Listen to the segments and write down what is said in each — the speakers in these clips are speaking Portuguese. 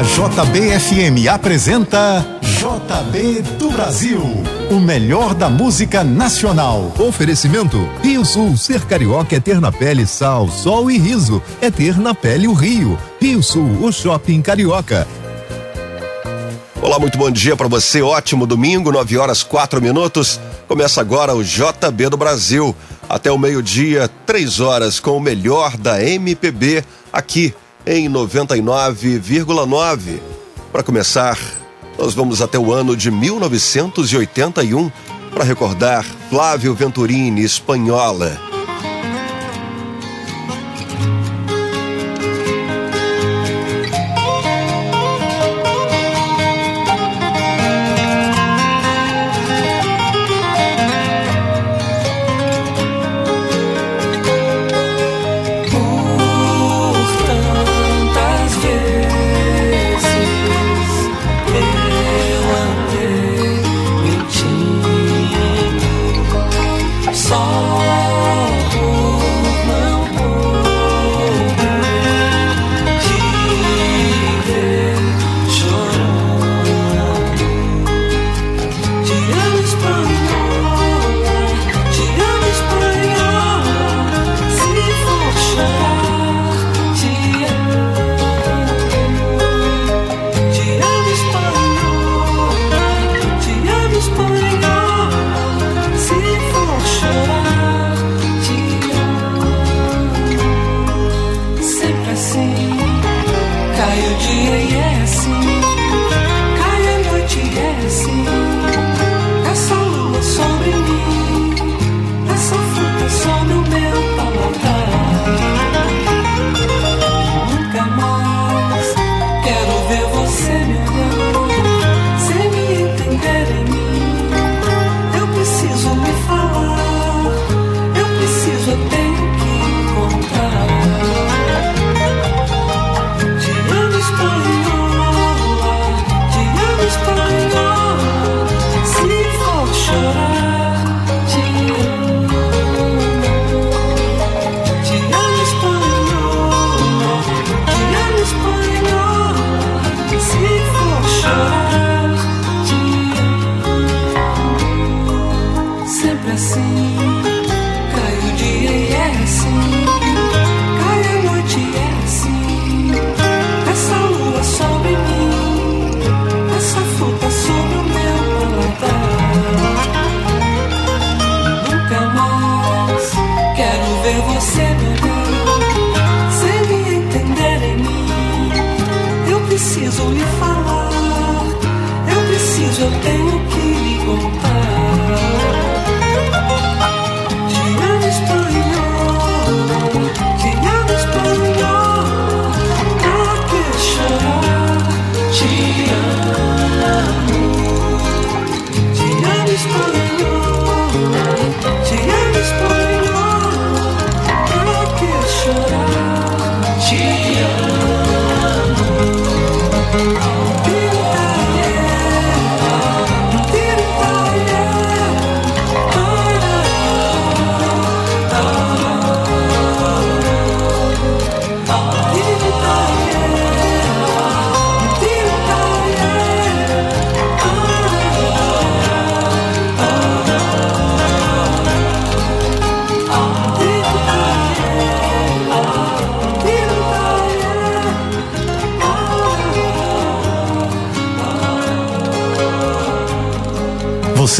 A JBFM apresenta JB do Brasil, o melhor da música nacional. Oferecimento Rio Sul, ser carioca é ter na pele sal, sol e riso, é ter na pele o Rio. Rio Sul, o shopping carioca. Olá, muito bom dia para você. Ótimo domingo, 9 horas 4 minutos. Começa agora o JB do Brasil. Até o meio-dia, 3 horas com o melhor da MPB aqui em 99,9. Para começar, nós vamos até o ano de 1981 para recordar Flávio Venturini, espanhola.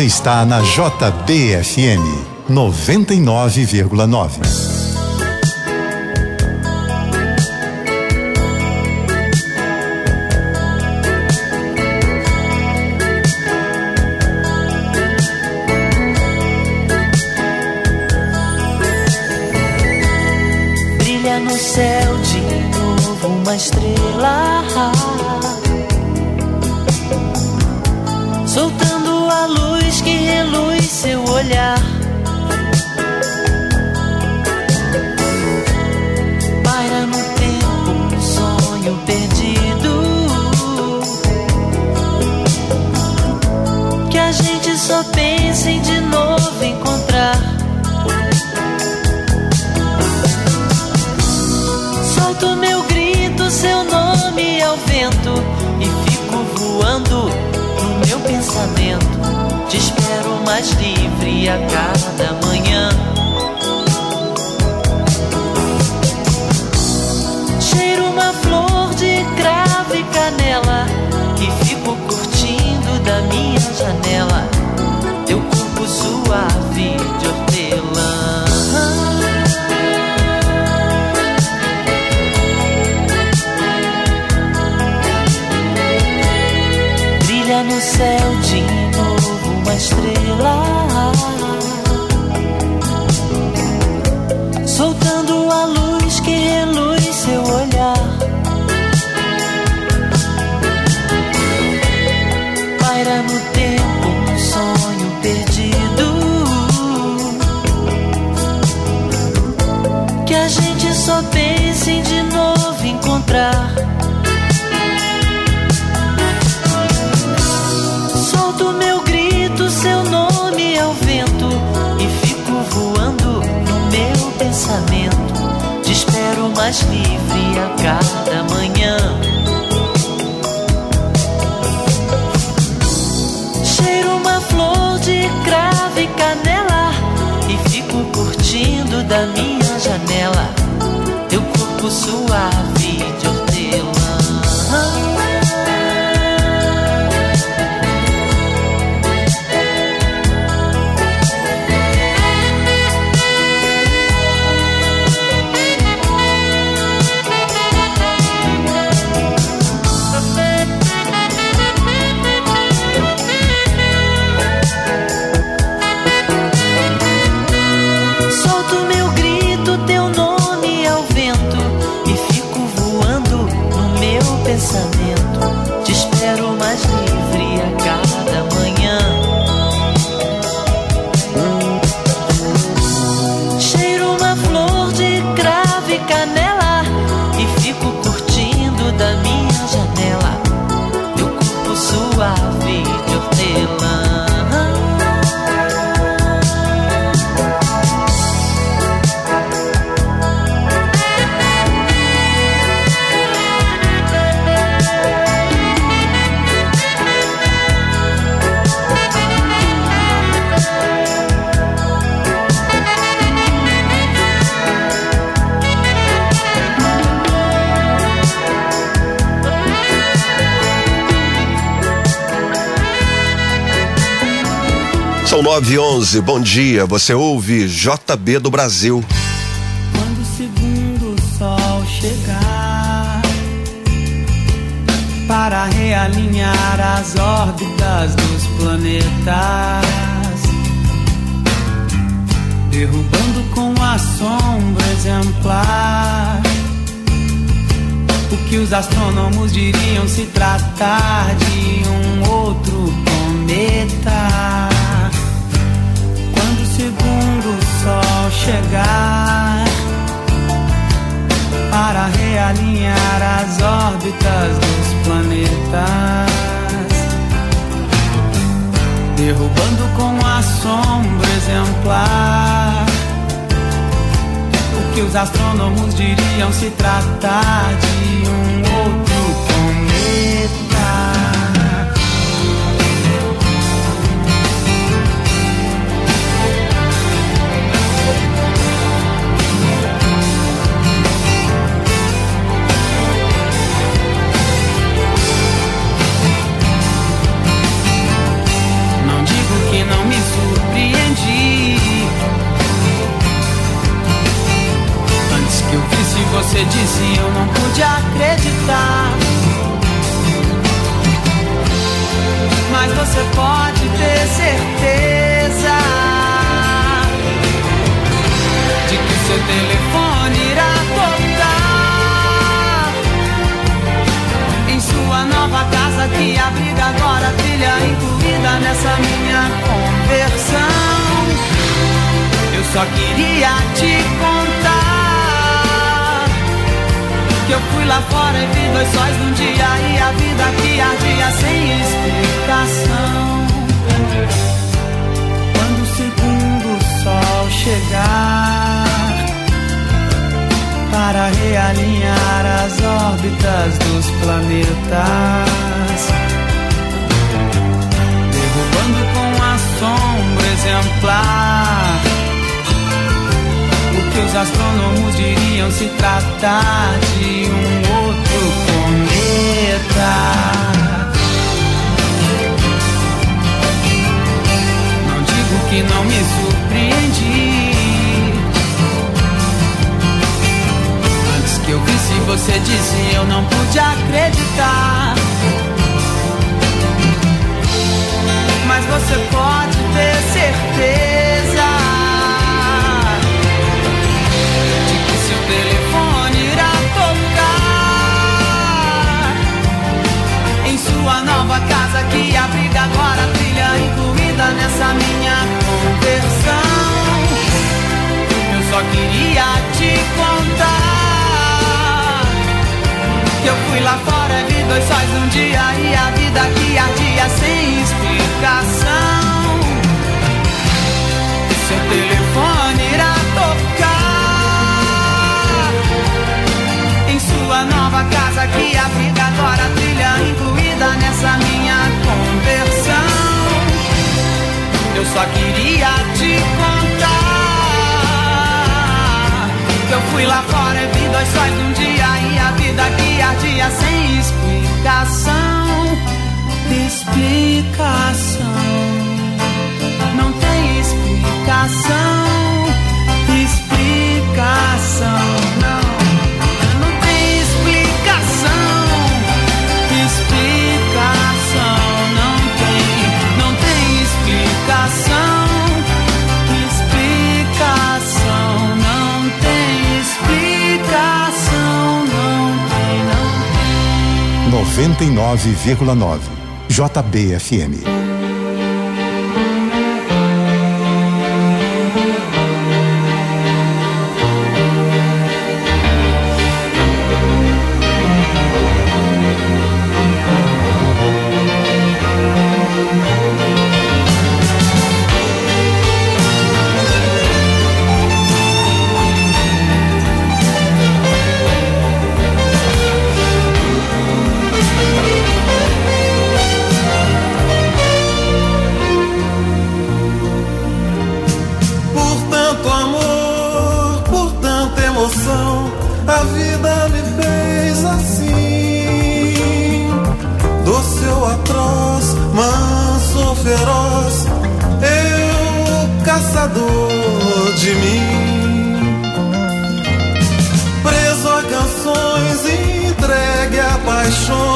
Você está na JBFM 99,9. Brilha no céu de novo uma estrela. Seu olhar. Paira no tempo um sonho perdido. Que a gente só pensa em de novo encontrar. Solto meu grito, seu nome ao ao vento e fico voando mais livre a cada manhã. Cheiro uma flor de cravo e canela e fico curtindo da minha janela. Teu corpo suave de hortelã. Brilha no céu de novo uma estrela. Soltando a luz que reluz seu olhar. Paira no tempo um sonho perdido. Que a gente só pense em de novo encontrar. Mais livre a cada manhã. Cheiro uma flor de cravo e canela e fico curtindo da minha janela. Teu corpo suave 9 11 bom dia. Você ouve JB do Brasil. Quando o segundo sol chegar para realinhar as órbitas dos planetas, derrubando com a sombra exemplar o que os astrônomos diriam se tratar de um outro cometa. Derrubando com a sombra exemplar o que os astrônomos diriam se tratar de um outro você disse eu não pude acreditar. Mas você pode ter certeza de que seu telefone irá tocar em sua nova casa que abriga agora trilha incluída nessa minha conversão. Eu só queria te contar que eu fui lá fora e vi dois sóis num dia e a vida que ardia sem explicação. Quando o segundo sol chegar para realinhar as órbitas dos planetas, derrubando com assombro exemplar o que os astrônomos diriam se tratar de um outro cometa. Não digo que não me surpreendi. Antes que eu visse você dizia, eu não pude acreditar. Mas você pode ter certeza que abriga agora a trilha incluída nessa minha conversão. Eu só queria te contar que eu fui lá fora, vi dois sóis um dia e a vida que ardia sem explicação. Seu telefone irá tocar em sua nova casa que nessa minha conversão. Eu só queria te contar que eu fui lá fora e vi dois sóis num dia e a vida que ardia sem explicação. Explicação. Não tem explicação. Explicação. Não 99,9 JBFM. Paixões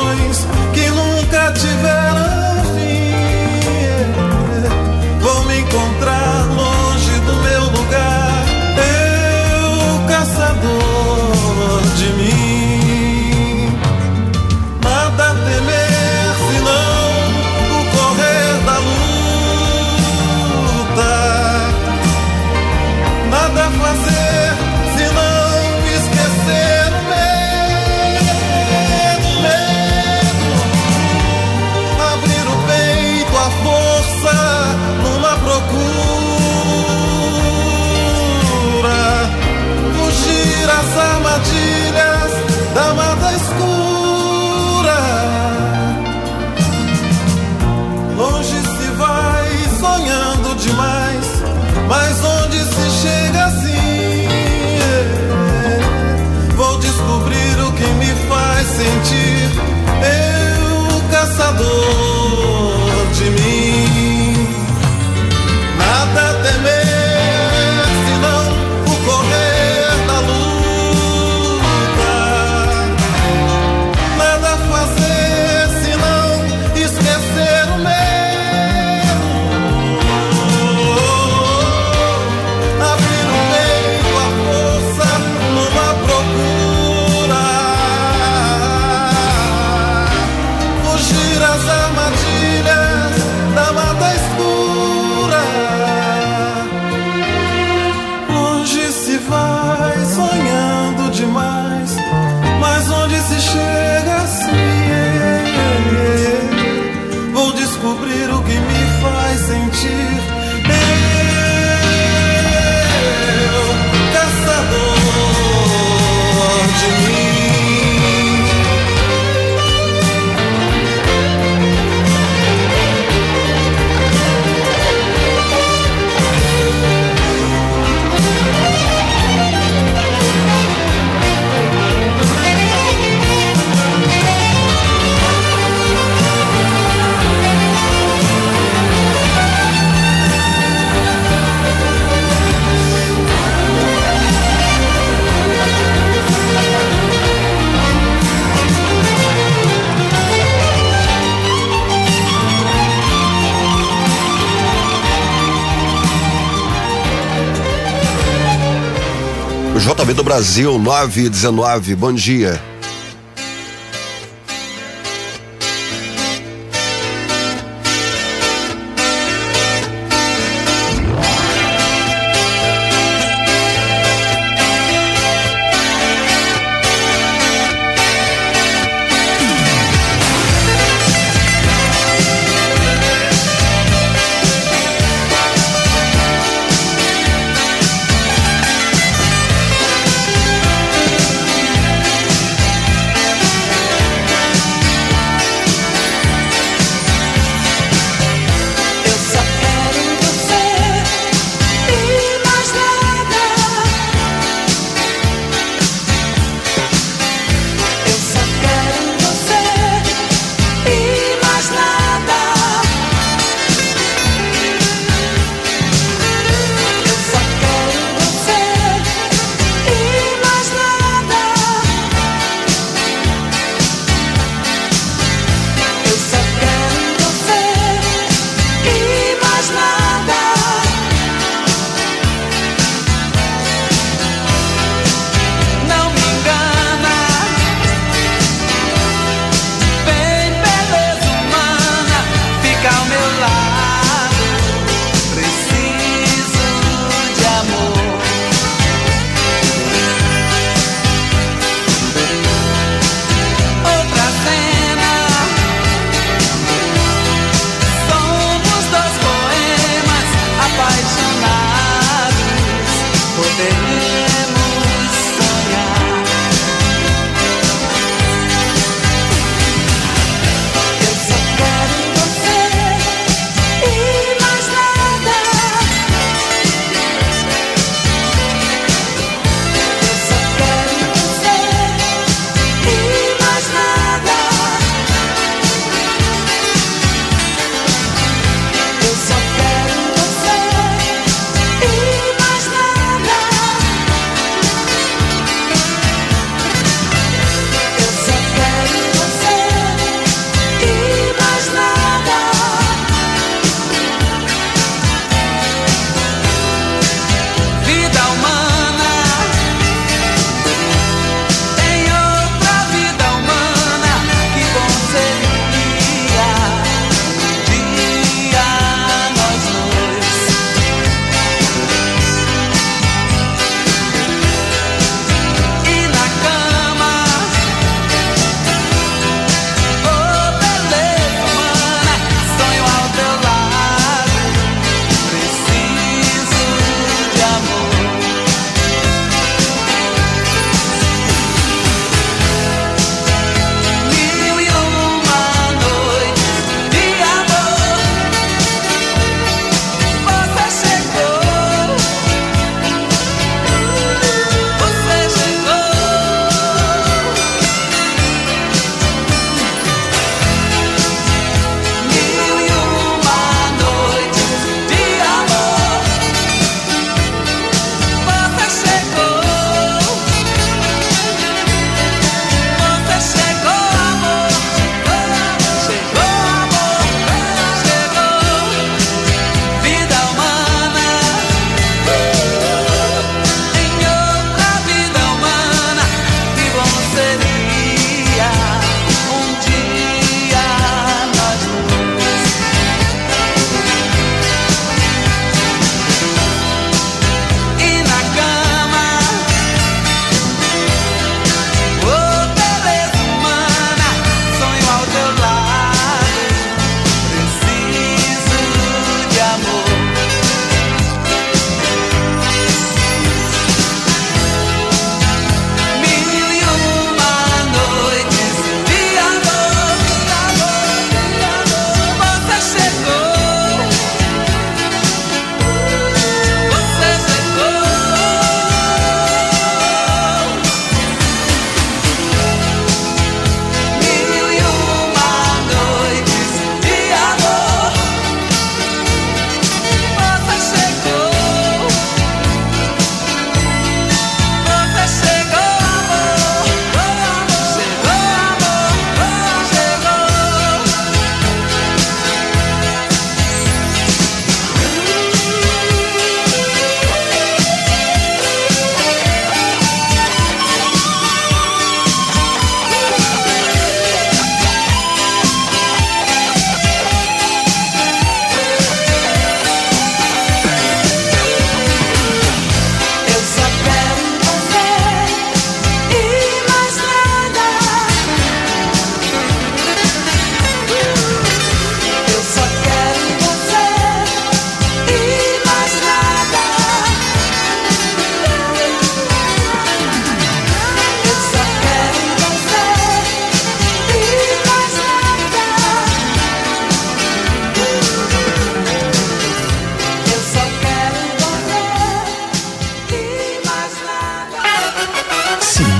Brasil 919. Bom dia.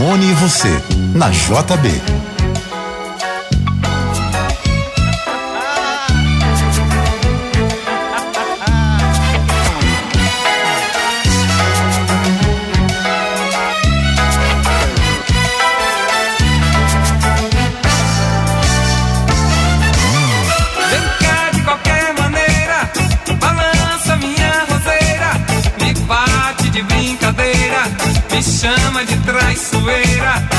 Simone e você, na JB. chama de traiçoeira.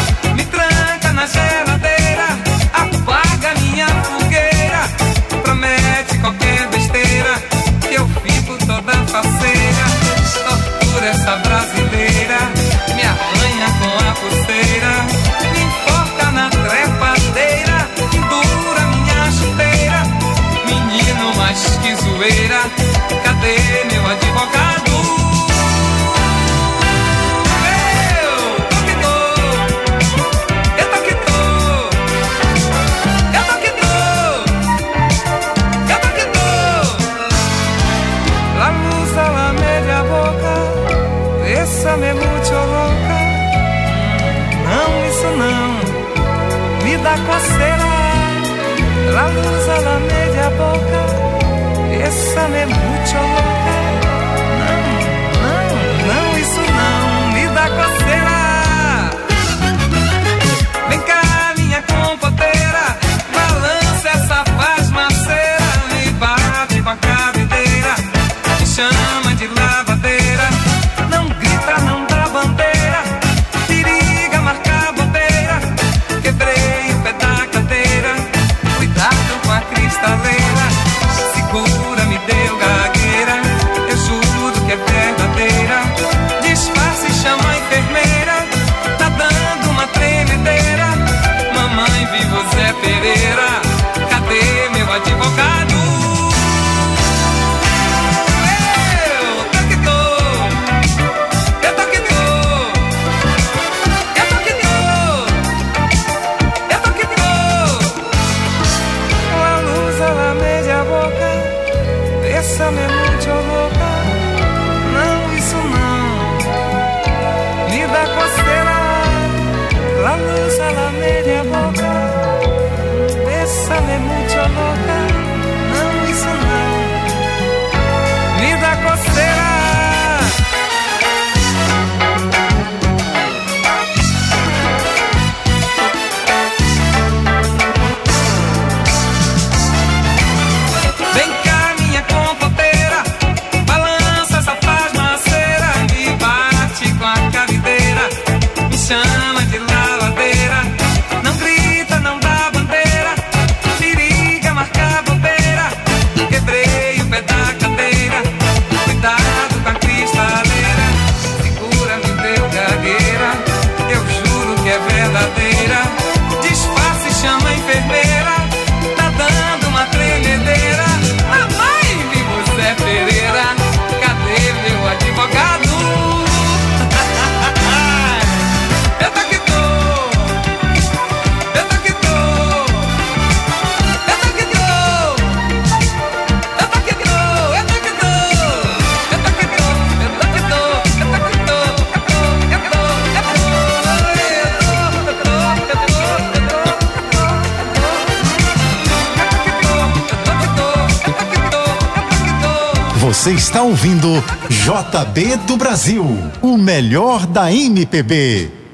Você está ouvindo JB do Brasil, o melhor da MPB.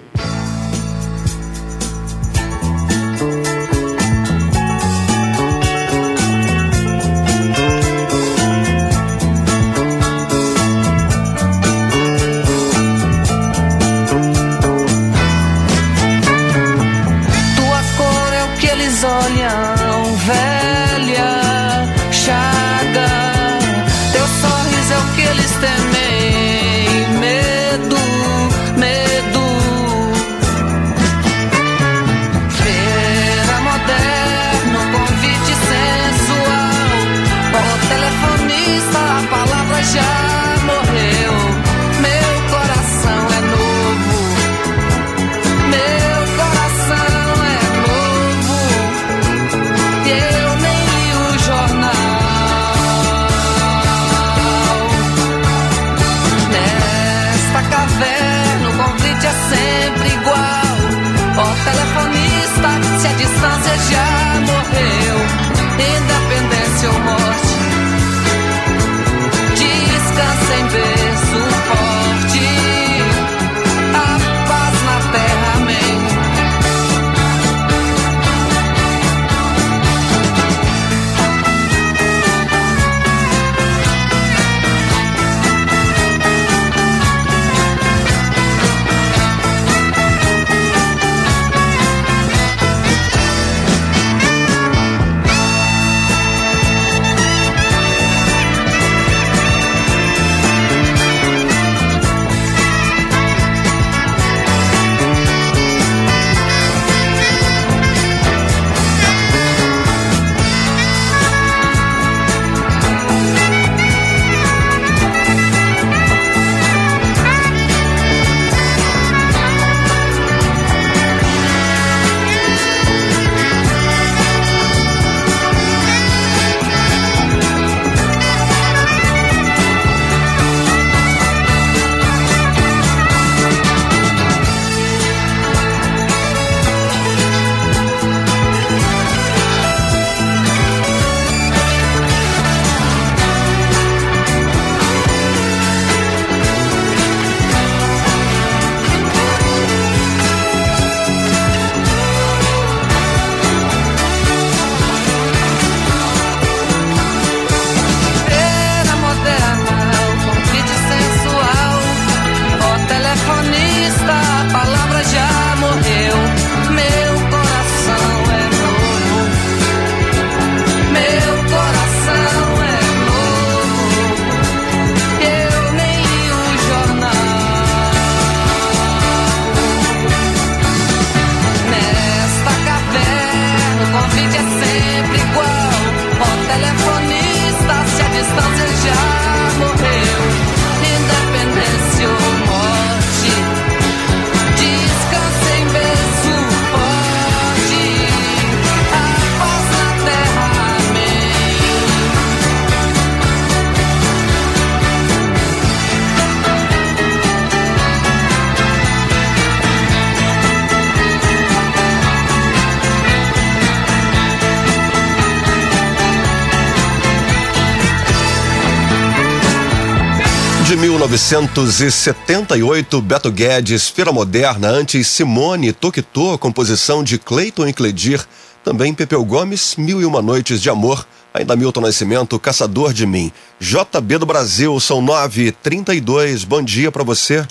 1978, Beto Guedes, Feira Moderna, antes Simone, Toquitô, composição de Cleiton e Cledir, também Pepeu Gomes, Mil e Uma Noites de Amor, ainda Milton Nascimento, Caçador de Mim. JB do Brasil, são 9h32, bom dia para você.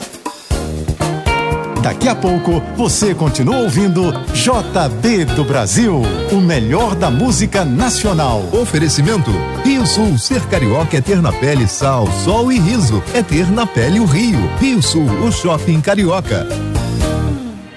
Daqui a pouco você continua ouvindo JB do Brasil, o melhor da música nacional. Oferecimento: Rio Sul, ser carioca é ter na pele sal, sol e riso. É ter na pele o Rio. Rio Sul, o shopping carioca.